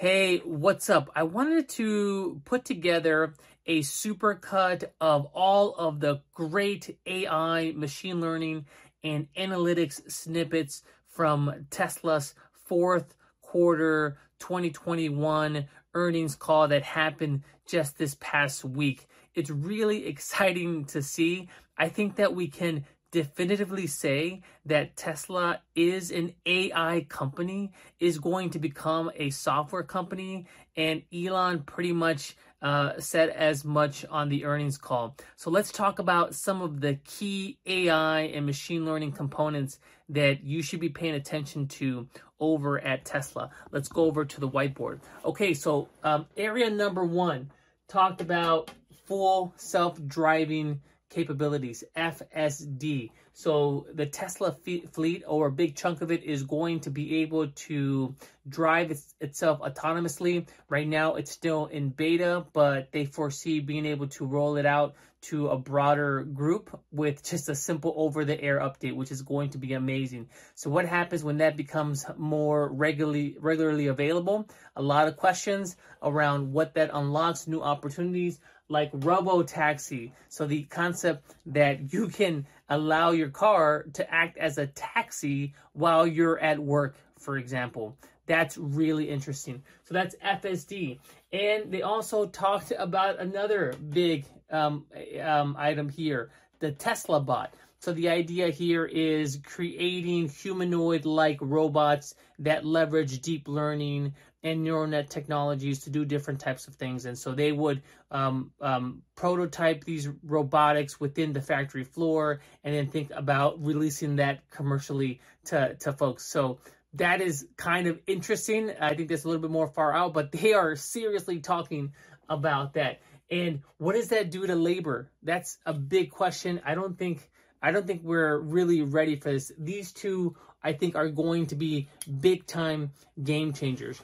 Hey, what's up? I wanted to put together a supercut of all of the great AI, machine learning, and analytics snippets from Tesla's fourth quarter 2021 earnings call that happened just this past week. It's really exciting to see. I think that we can definitively say that Tesla is an AI company, is going to become a software company, and Elon pretty much uh, said as much on the earnings call. So let's talk about some of the key AI and machine learning components that you should be paying attention to over at Tesla. Let's go over to the whiteboard. Okay, so um, area number one talked about full self-driving capabilities, FSD. So the Tesla fleet, or a big chunk of it, is going to be able to drive itself autonomously. Right now, it's still in beta, but they foresee being able to roll it out to a broader group with just a simple over-the-air update, which is going to be amazing. So what happens when that becomes more regularly regularly available? A lot of questions around what that unlocks, new opportunities like robo taxi. So the concept that you can allow your car to act as a taxi while you're at work, for example. That's really interesting. So that's FSD. And they also talked about another big um, um, item here, the Tesla bot. So the idea here is creating humanoid-like robots that leverage deep learning and neural net technologies to do different types of things. And so they would um, um, prototype these robotics within the factory floor and then think about releasing that commercially to, to folks. So that is kind of interesting. I think that's a little bit more far out, but they are seriously talking about that. And what does that do to labor? That's a big question. I don't think I don't think we're really ready for this. These two, I think, are going to be big time game changers.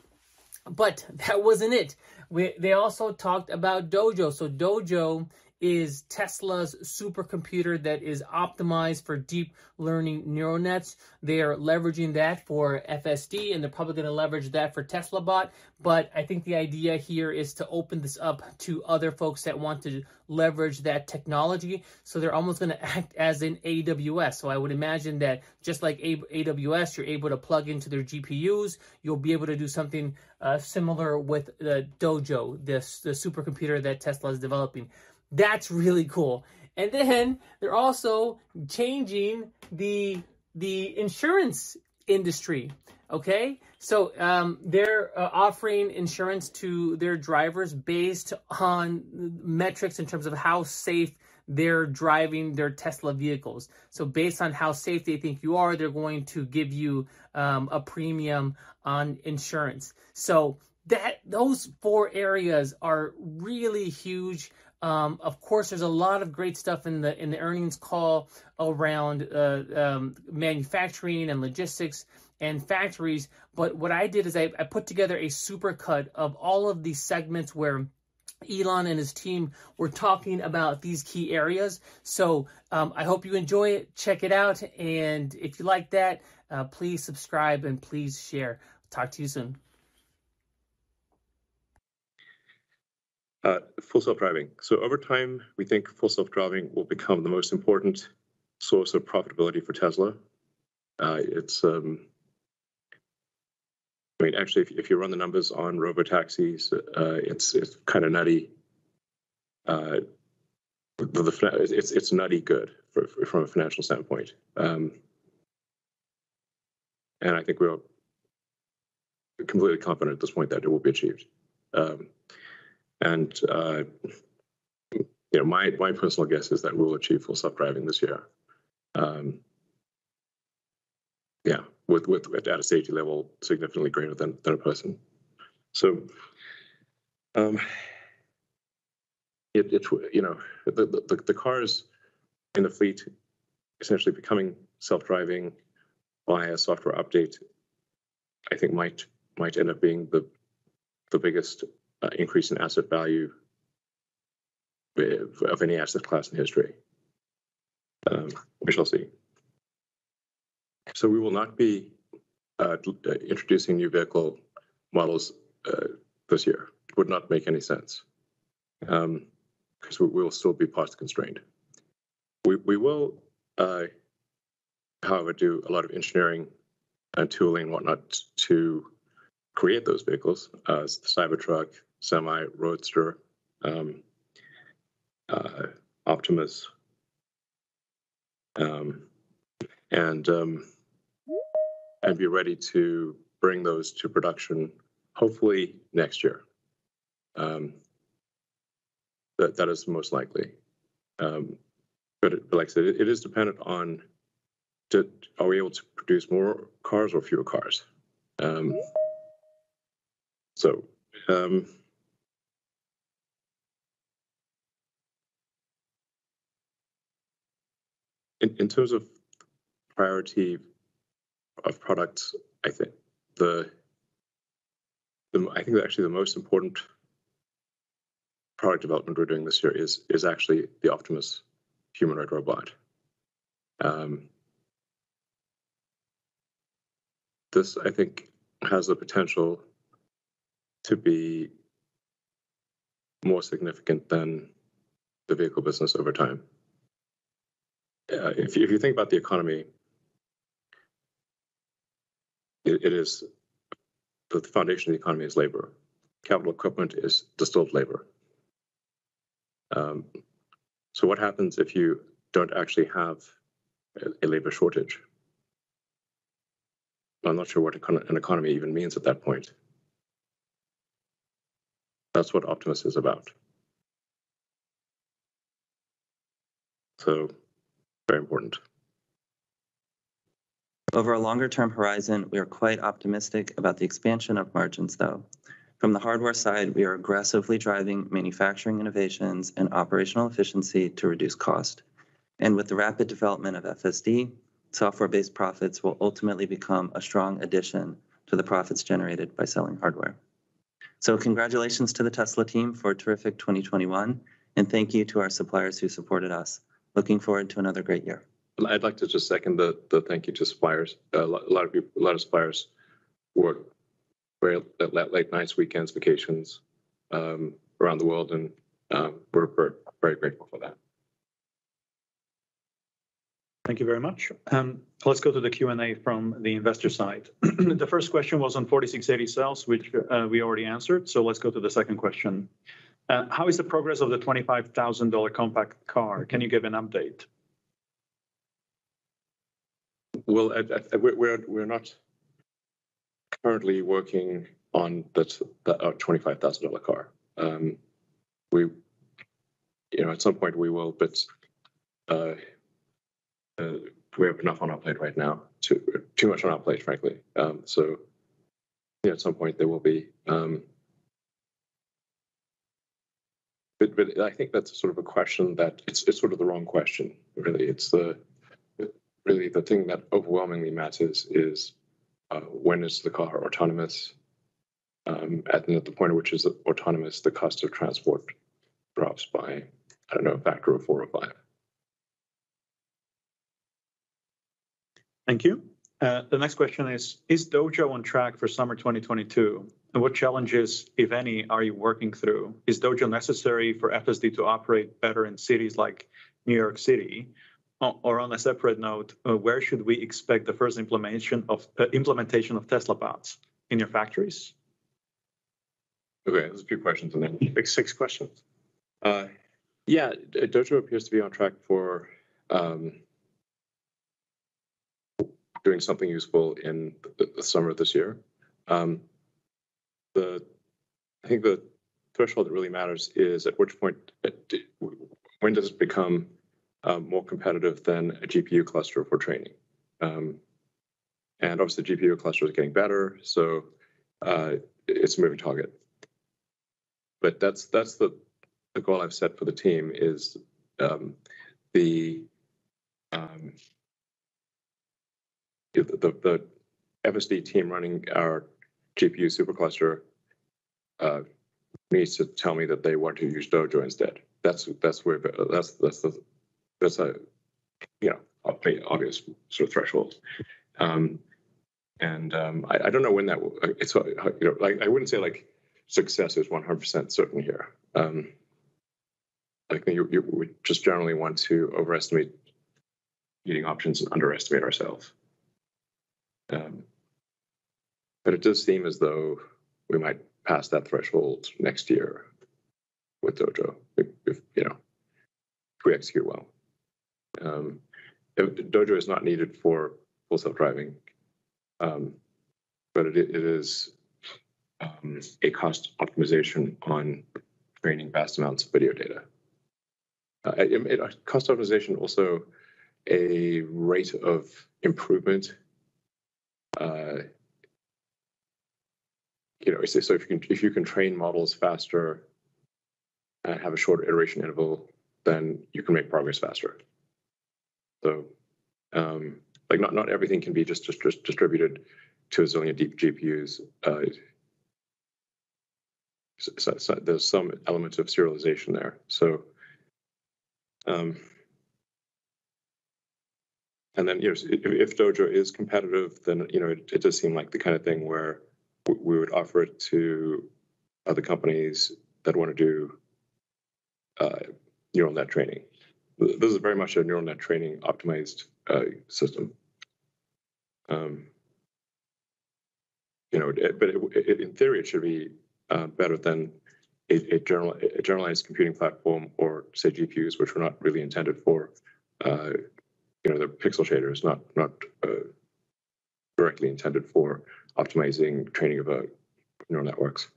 But that wasn't it. We, they also talked about Dojo. So Dojo is Tesla's supercomputer that is optimized for deep learning neural nets. They are leveraging that for FSD and they're probably going to leverage that for TeslaBot. But I think the idea here is to open this up to other folks that want to leverage that technology. So they're almost going to act as an AWS. So I would imagine that just like AWS, you're able to plug into their GPUs. You'll be able to do something uh, similar with the Dojo, this the supercomputer that Tesla is developing. That's really cool. And then they're also changing the the insurance industry. Okay, so um, they're uh, offering insurance to their drivers based on metrics in terms of how safe they're driving their Tesla vehicles. So based on how safe they think you are, they're going to give you um, a premium on insurance. So that those four areas are really huge. Um, of course, there's a lot of great stuff in the in the earnings call around uh, um, manufacturing and logistics and factories. But what I did is I, I put together a supercut of all of these segments where Elon and his team were talking about these key areas. So um, I hope you enjoy it. Check it out. And if you like that, uh, please subscribe and please share. Talk to you soon. Uh, full self-driving. So over time, we think full self-driving will become the most important source of profitability for Tesla. Uh, it's, um, I mean, actually, if, if you run the numbers on robotaxis, uh, it's it's kind of nutty. Uh, the, the, it's it's nutty good for, for, from a financial standpoint, um, and I think we're completely confident at this point that it will be achieved. Um, and uh, you know, my my personal guess is that we'll achieve full self driving this year. Um, yeah, with with at a safety level significantly greater than than a person. So, um, it it you know the the, the cars in the fleet essentially becoming self driving via software update. I think might might end up being the the biggest increase in asset value of any asset class in history. Um, we shall see. So we will not be uh, uh, introducing new vehicle models uh, this year. It would not make any sense because um, we will still be parts constrained. We, we will, uh, however, do a lot of engineering and tooling and whatnot to create those vehicles, uh, the Cybertruck, Semi, Roadster, um, uh, Optimus, um, and um, and be ready to bring those to production hopefully next year. Um, that that is most likely. Um, but, it, like I said, it, it is dependent on to, are we able to produce more cars or fewer cars. Um, so. Um, in, in terms of priority of products, I think the, the I think actually the most important product development we're doing this year is is actually the Optimus humanoid robot. Um, this I think has the potential to be more significant than the vehicle business over time. If, you, if you think about the economy, it, it is the foundation of the economy is labor. Capital equipment is distilled labor. Um, so what happens if you don't actually have a, a labor shortage? I'm not sure what econ an economy even means at that point. That's what Optimus is about. So very important. Over a longer term horizon, we are quite optimistic about the expansion of margins, though. From the hardware side, we are aggressively driving manufacturing innovations and operational efficiency to reduce cost. And with the rapid development of FSD, software-based profits will ultimately become a strong addition to the profits generated by selling hardware. So congratulations to the Tesla team for a terrific 2021, and thank you to our suppliers who supported us. Looking forward to another great year. I'd like to just second the, the thank you to suppliers. Uh, a lot of people, a lot of suppliers work very late, late nights, weekends, vacations um, around the world, and um, we're, we're very grateful for that. Thank you very much. Um, let's go to the Q&A from the investor side. the first question was on 4680 cells, which uh, we already answered. So let's go to the second question. Uh, how is the progress of the $25,000 compact car? Can you give an update? Well, we're not currently working on that uh, $25,000 car. Um, we, you know, at some point we will, but uh, we have enough on our plate right now. Too much on our plate, frankly. Um, so, yeah, at some point there will be. But but I think that's sort of a question that it's it's sort of the wrong question. Really, it's the really the thing that overwhelmingly matters is uh, when is the car autonomous? Um, at the point at which is autonomous, the cost of transport drops by I don't know a factor of four or five. Thank you. Uh, the next question is Is Dojo on track for summer 2022? And what challenges, if any, are you working through? Is Dojo necessary for FSD to operate better in cities like New York City? Or on a separate note, uh, where should we expect the first implementation of uh, implementation of Tesla bots in your factories? Okay, there's a few questions in there. Big six questions. Uh, yeah, Dojo appears to be on track for um, doing something useful in the, the summer of this year. Um, the I think the threshold that really matters is at which point, when does it become um, more competitive than a GPU cluster for training? Um, and obviously, the GPU cluster is getting better, so uh, it's a moving target. But that's that's the the goal I've set for the team is um, the um, the, the FSD team running our GPU supercluster uh, needs to tell me that they want to use Dojo instead. That's that's where that's that's the that's a you know obvious sort of threshold. Um, and um, I, I, don't know when that will. It's uh, you know like I wouldn't say like success is 100% certain here. Um, I think you, you we just generally want to overestimate eating options and underestimate ourselves. Um, but it does seem as though we might pass that threshold next year with Dojo, if, if you know, if we execute well. Um, Dojo is not needed for full self-driving, um, but it, it is um, a cost optimization on training vast amounts of video data. Uh, it, it, cost optimization also a rate of improvement. Uh, you know, so if you can if you can train models faster and have a shorter iteration interval, then you can make progress faster. So, um, like not not everything can be just just, just distributed to a zillion deep GPUs. Uh, so, so there's some element of serialization there. So, um, and then you know, if, if Dojo is competitive, then you know it, it does seem like the kind of thing where we would offer it to other companies that want to do uh, neural net training. This is very much a neural net training optimized uh, system. Um, you know, it, but it, it, in theory, it should be uh, better than a, a, general, a generalized computing platform or say GPUs, which were not really intended for, uh, you know, the pixel shaders, not not uh, directly intended for optimizing training of neural networks.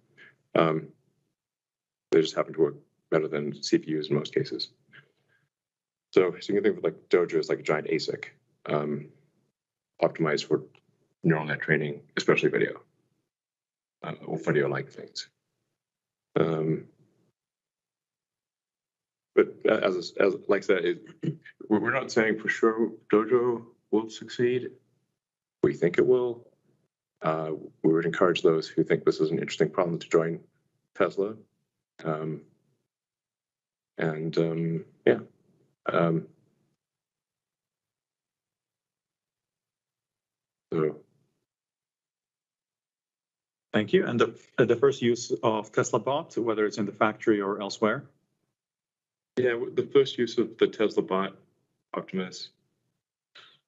Um, they just happen to work better than CPUs in most cases. So, so you can think of like Dojo as like a giant ASIC, um, optimized for neural net training, especially video uh, or video-like things. Um, but as, as like I said, it, we're not saying for sure Dojo will succeed. We think it will. Uh, we would encourage those who think this is an interesting problem to join Tesla. Um, and um, yeah. Um, so. Thank you. And the, the first use of Tesla Bot, whether it's in the factory or elsewhere? Yeah, the first use of the Tesla Bot, Optimus.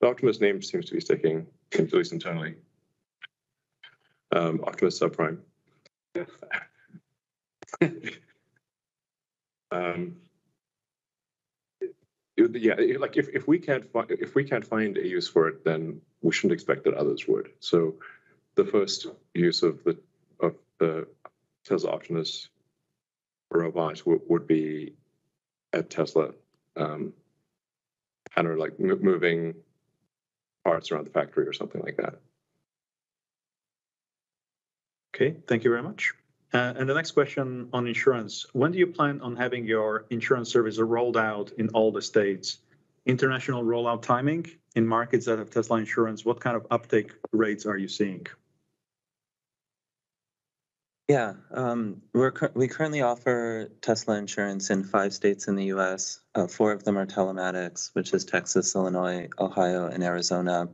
The Optimus name seems to be sticking, at least internally. Um, Optimus subprime. um, yeah, like if, if we can't find if we can't find a use for it, then we shouldn't expect that others would. So, the first use of the of the Tesla Optimus robot would, would be at Tesla, um, kind of like moving parts around the factory or something like that. Okay, thank you very much. Uh, and the next question on insurance. When do you plan on having your insurance service rolled out in all the states? International rollout timing in markets that have Tesla insurance, what kind of uptake rates are you seeing? Yeah, um, we're we currently offer Tesla insurance in five states in the U.S. Uh, four of them are telematics, which is Texas, Illinois, Ohio, and Arizona,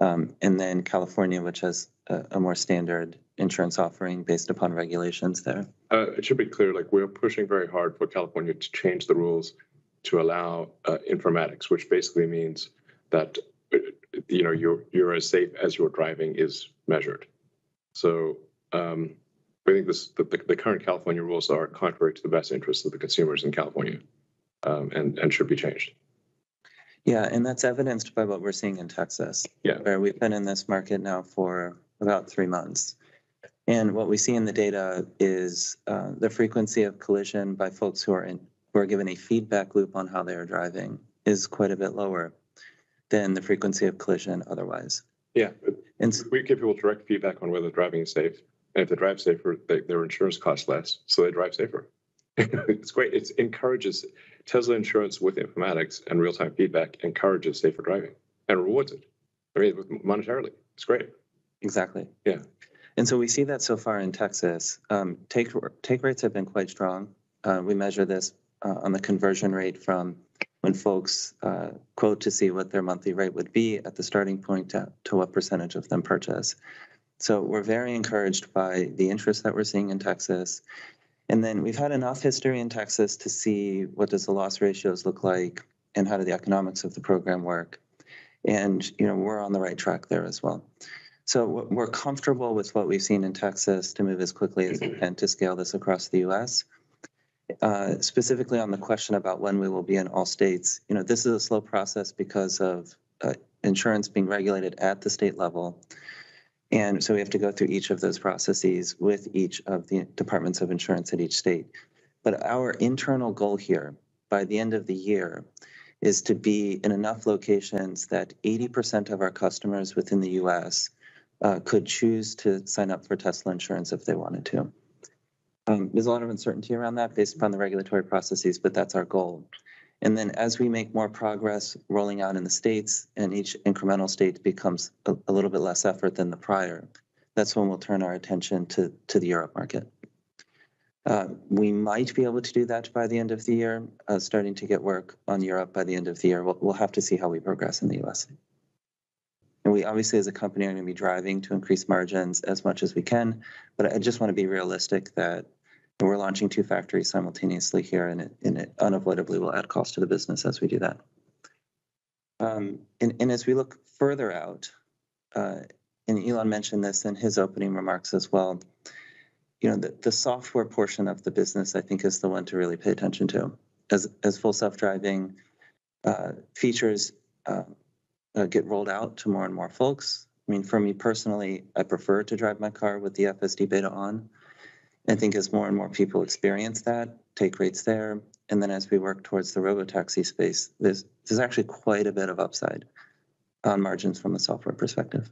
um, and then California, which has a, a more standard insurance offering based upon regulations there? Uh, it should be clear, like we're pushing very hard for California to change the rules to allow uh, telematics, which basically means that you know you're you're as safe as your driving is measured. So um, I think this the, the, current California rules are contrary to the best interests of the consumers in California, um, and and should be changed. Yeah, and that's evidenced by what we're seeing in Texas. Yeah, where we've been in this market now for about three months. And what we see in the data is uh, the frequency of collision by folks who are in, who are given a feedback loop on how they are driving is quite a bit lower than the frequency of collision otherwise. Yeah, and we give people direct feedback on whether driving is safe, and if they drive safer, they, their insurance costs less, so they drive safer. it's great. It encourages Tesla insurance with telematics and real-time feedback encourages safer driving and rewards it. I mean, monetarily, it's great. Exactly. Yeah. And so we see that so far in Texas. Um, take take rates have been quite strong. Uh, we measure this uh, on the conversion rate from when folks uh, quote to see what their monthly rate would be at the starting point to, to what percentage of them purchase. So we're very encouraged by the interest that we're seeing in Texas. And then we've had enough history in Texas to see what does the loss ratios look like and how do the economics of the program work. And, you know, we're on the right track there as well. So we're comfortable with what we've seen in Texas to move as quickly as we can to scale this across the US. Uh, specifically on the question about when we will be in all states, you know, this is a slow process because of uh, insurance being regulated at the state level. And so we have to go through each of those processes with each of the departments of insurance at each state. But our internal goal here by the end of the year is to be in enough locations that 80% of our customers within the US uh, could choose to sign up for Tesla insurance if they wanted to. Um, there's a lot of uncertainty around that based upon the regulatory processes, but that's our goal. And then as we make more progress rolling out in the states and each incremental state becomes a, a little bit less effort than the prior, that's when we'll turn our attention to, to the Europe market. Uh, we might be able to do that by the end of the year, uh, starting to get work on Europe by the end of the year. We'll, we'll have to see how we progress in the US. We obviously, as a company, are going to be driving to increase margins as much as we can. But I just want to be realistic that we're launching two factories simultaneously here, and it, and it unavoidably will add cost to the business as we do that. Um, and, and, as we look further out, uh, and Elon mentioned this in his opening remarks as well, you know, the, the software portion of the business, I think, is the one to really pay attention to. As, as full self-driving uh, features uh, uh, get rolled out to more and more folks. I mean, for me personally, I prefer to drive my car with the FSD beta on. I think as more and more people experience that, take rates there, and then as we work towards the robotaxi space, there's there's actually quite a bit of upside on margins from a software perspective.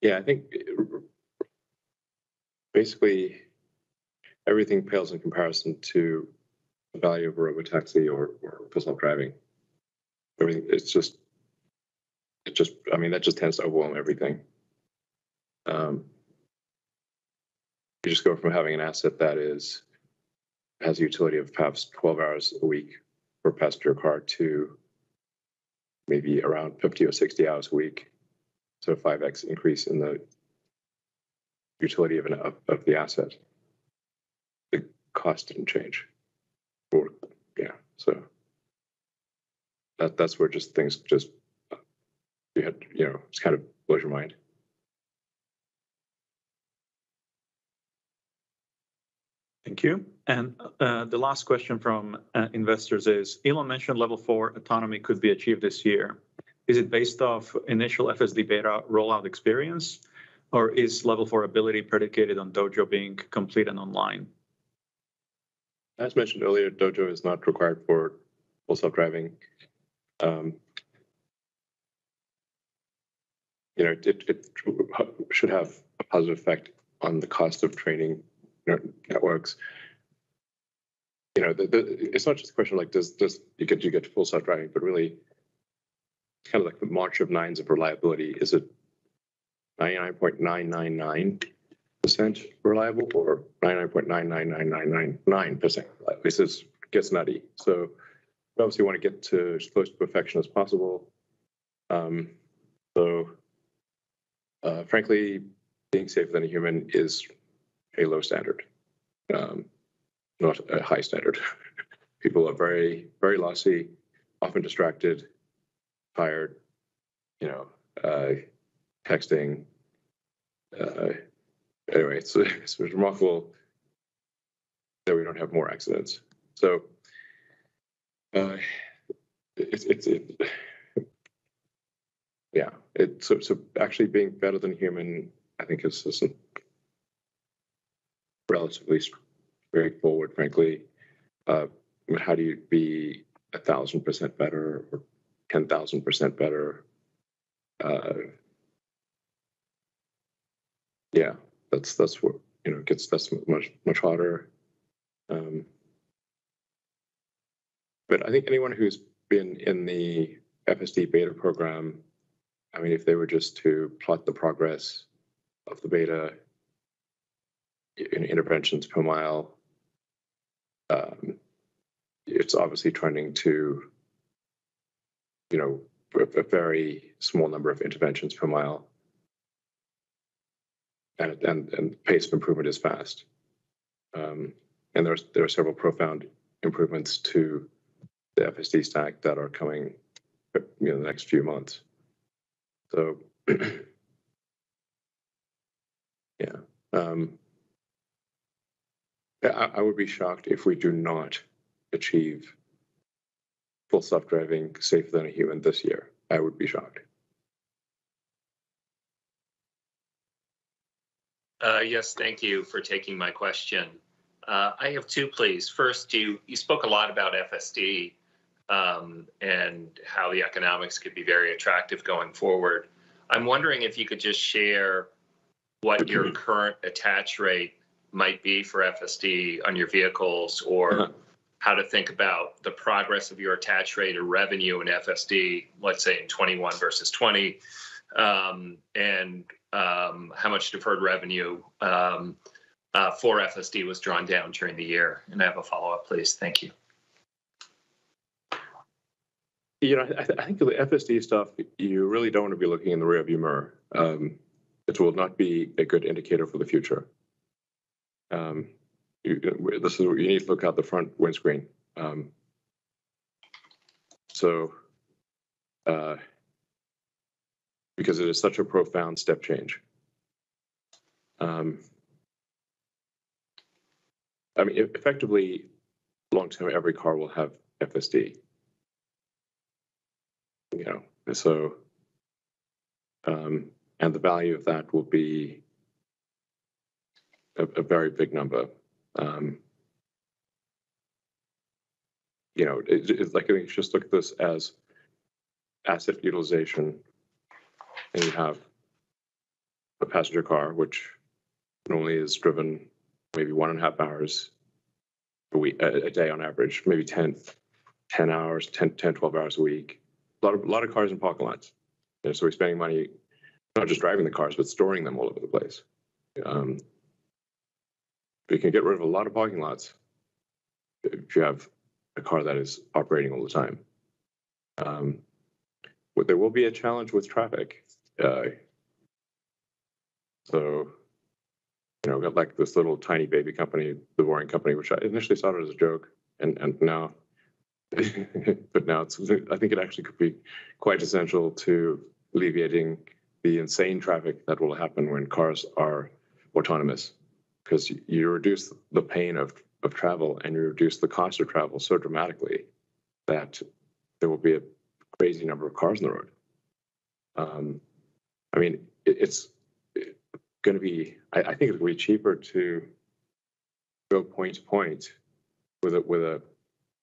Yeah, I think basically everything pales in comparison to the value of a robotaxi or, or self-driving. I mean, it's just, it just, I mean, that just tends to overwhelm everything. Um, you just go from having an asset that is has a utility of perhaps 12 hours a week for passenger car to maybe around 50 or 60 hours a week. So a 5x increase in the utility of, an, of, of the asset. The cost didn't change. Or, yeah, so that that's where just things just you had you know it's kind of blows your mind. Thank you. And uh, the last question from uh, investors is Elon mentioned level four autonomy could be achieved this year. Is it based off initial FSD beta rollout experience, or is level four ability predicated on Dojo being complete and online? As mentioned earlier, Dojo is not required for full self-driving um, you know, it, it should have a positive effect on the cost of training networks. You know, the, the, it's not just a question like, does does you get you get full self driving, but really, it's kind of like the march of nines of reliability. Is it ninety nine point nine nine nine percent reliable or ninety nine point nine nine nine nine nine nine percent? This is gets nutty. So we obviously want to get to as close to perfection as possible. Um, so, uh, frankly, being safer than a human is a low standard, um, not a high standard. People are very, very lossy, often distracted, tired, you know, uh, texting. Uh, anyway, it's, it's remarkable that we don't have more accidents. So uh, it's it's it, yeah. It so so actually being better than human, I think is, is relatively straightforward. Frankly, uh, how do you be a thousand percent better or ten thousand percent better? Uh, yeah, that's that's what you know gets that's much much harder. Um, but I think anyone who's been in the FSD beta program, I mean, if they were just to plot the progress of the beta in interventions per mile, um, it's obviously trending to, you know, a, very small number of interventions per mile. and and and pace of improvement is fast. Um, and there's there are several profound improvements to the FSD stack that are coming, you know, the next few months. So, yeah, um, I, I would be shocked if we do not achieve full self-driving safer than a human this year. I would be shocked. Uh, yes, thank you for taking my question. Uh, I have two, please. First, you you spoke a lot about FSD um, and how the economics could be very attractive going forward. I'm wondering if you could just share what your current attach rate might be for FSD on your vehicles, or uh-huh. how to think about the progress of your attach rate or revenue in FSD, let's say in 21 versus 20, um, and um, how much deferred revenue um, uh, for FSD was drawn down during the year. And I have a follow-up, please. Thank you. You know, I, th- I think the FSD stuff, you really don't want to be looking in the rearview mirror. Um, it will not be a good indicator for the future. Um, you, this is you need to look out the front windscreen. Um, so, uh, because it is such a profound step change. Um, I mean, effectively, long term, every car will have FSD. You know, and so, um, and the value of that will be a, a very big number. Um, you know, it, it's like I think just look at this as asset utilization, and you have a passenger car, which normally is driven maybe one and a half hours a week a, a day on average, maybe 10, 10 hours, 10, 10, 12 hours a week. A lot of a lot of cars in parking lots. You know, so we're spending money not just driving the cars, but storing them all over the place. Um, we can get rid of a lot of parking lots if you have a car that is operating all the time. Um, there will be a challenge with traffic. Uh, so you know, got like this little tiny baby company, the Boring Company, which I initially started as a joke, and and now, but now it's I think it actually could be quite essential to alleviating the insane traffic that will happen when cars are autonomous, because you reduce the pain of of travel and you reduce the cost of travel so dramatically that there will be a crazy number of cars on the road. Um, I mean, it, it's going to be, I, I think it'll be cheaper to go point to point with a, with a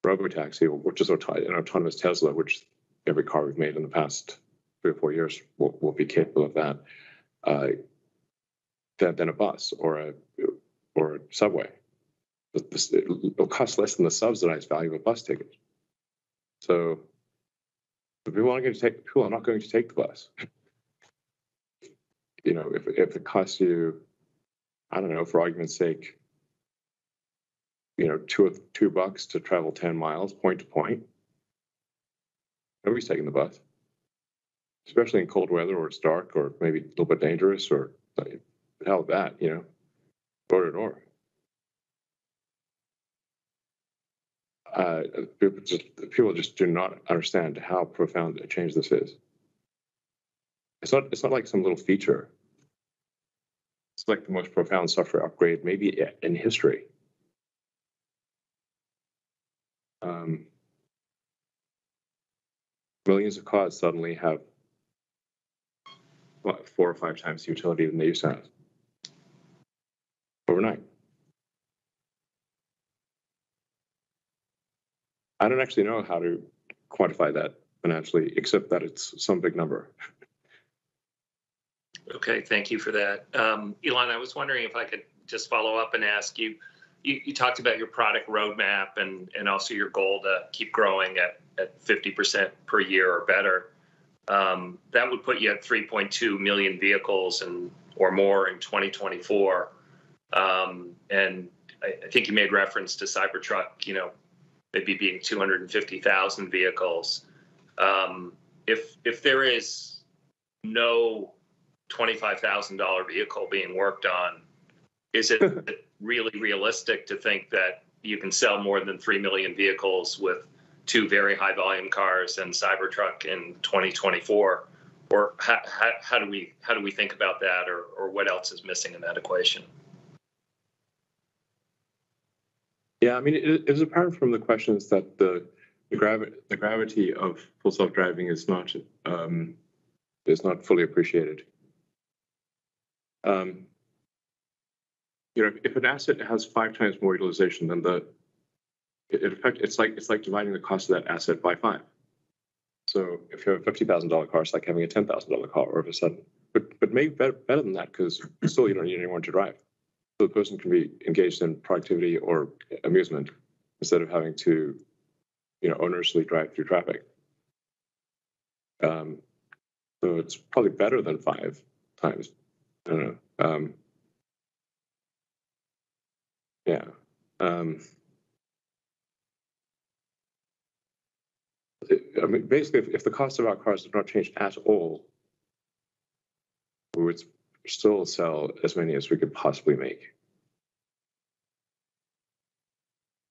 robo taxi, which is an autonomous Tesla, which every car we've made in the past three or four years will, will be capable of that, uh, than, than a bus or a or a subway. It'll cost less than the subsidized value of a bus ticket. So people aren't going to take people are not going to take the bus. you know, if if it costs you, I don't know, for argument's sake, you know, two two bucks to travel ten miles point to point, nobody's taking the bus, especially in cold weather or it's dark or maybe a little bit dangerous or hell that, you know, door to door. Uh, people just people just do not understand how profound a change this is. It's not it's not like some little feature. It's like the most profound software upgrade maybe in history. Um, millions of cars suddenly have what, four or five times the utility than they used to have overnight. I don't actually know how to quantify that financially, except that it's some big number. Okay, thank you for that. Um, Elon, I was wondering if I could just follow up and ask you, you, you talked about your product roadmap and, and also your goal to keep growing at, at 50% per year or better. Um, that would put you at 3.2 million vehicles and or more in 2024. Um, and I, I, think you made reference to Cybertruck, you know, maybe being 250,000 vehicles. Um, if if there is no $25,000 vehicle being worked on, is it really realistic to think that you can sell more than 3 million vehicles with two very high volume cars and Cybertruck in 2024? Or how, how, how do we how do we think about that or, or what else is missing in that equation? Yeah, I mean, it, it is apparent from the questions that the the, gravi- the gravity of full self-driving is not um, is not fully appreciated. Um, you know, if an asset has five times more utilization than the, it, in fact, it's like it's like dividing the cost of that asset by five. So if you have a fifty thousand dollar car, it's like having a ten thousand dollar car all of a sudden. But but maybe better, better than that because still you don't need anyone to drive. So the person can be engaged in productivity or amusement instead of having to, you know, onerously drive through traffic. Um, so it's probably better than five times. I don't know. Um, yeah. Um, I mean, basically, if, if the cost of our cars does not change at all, we would still sell as many as we could possibly make.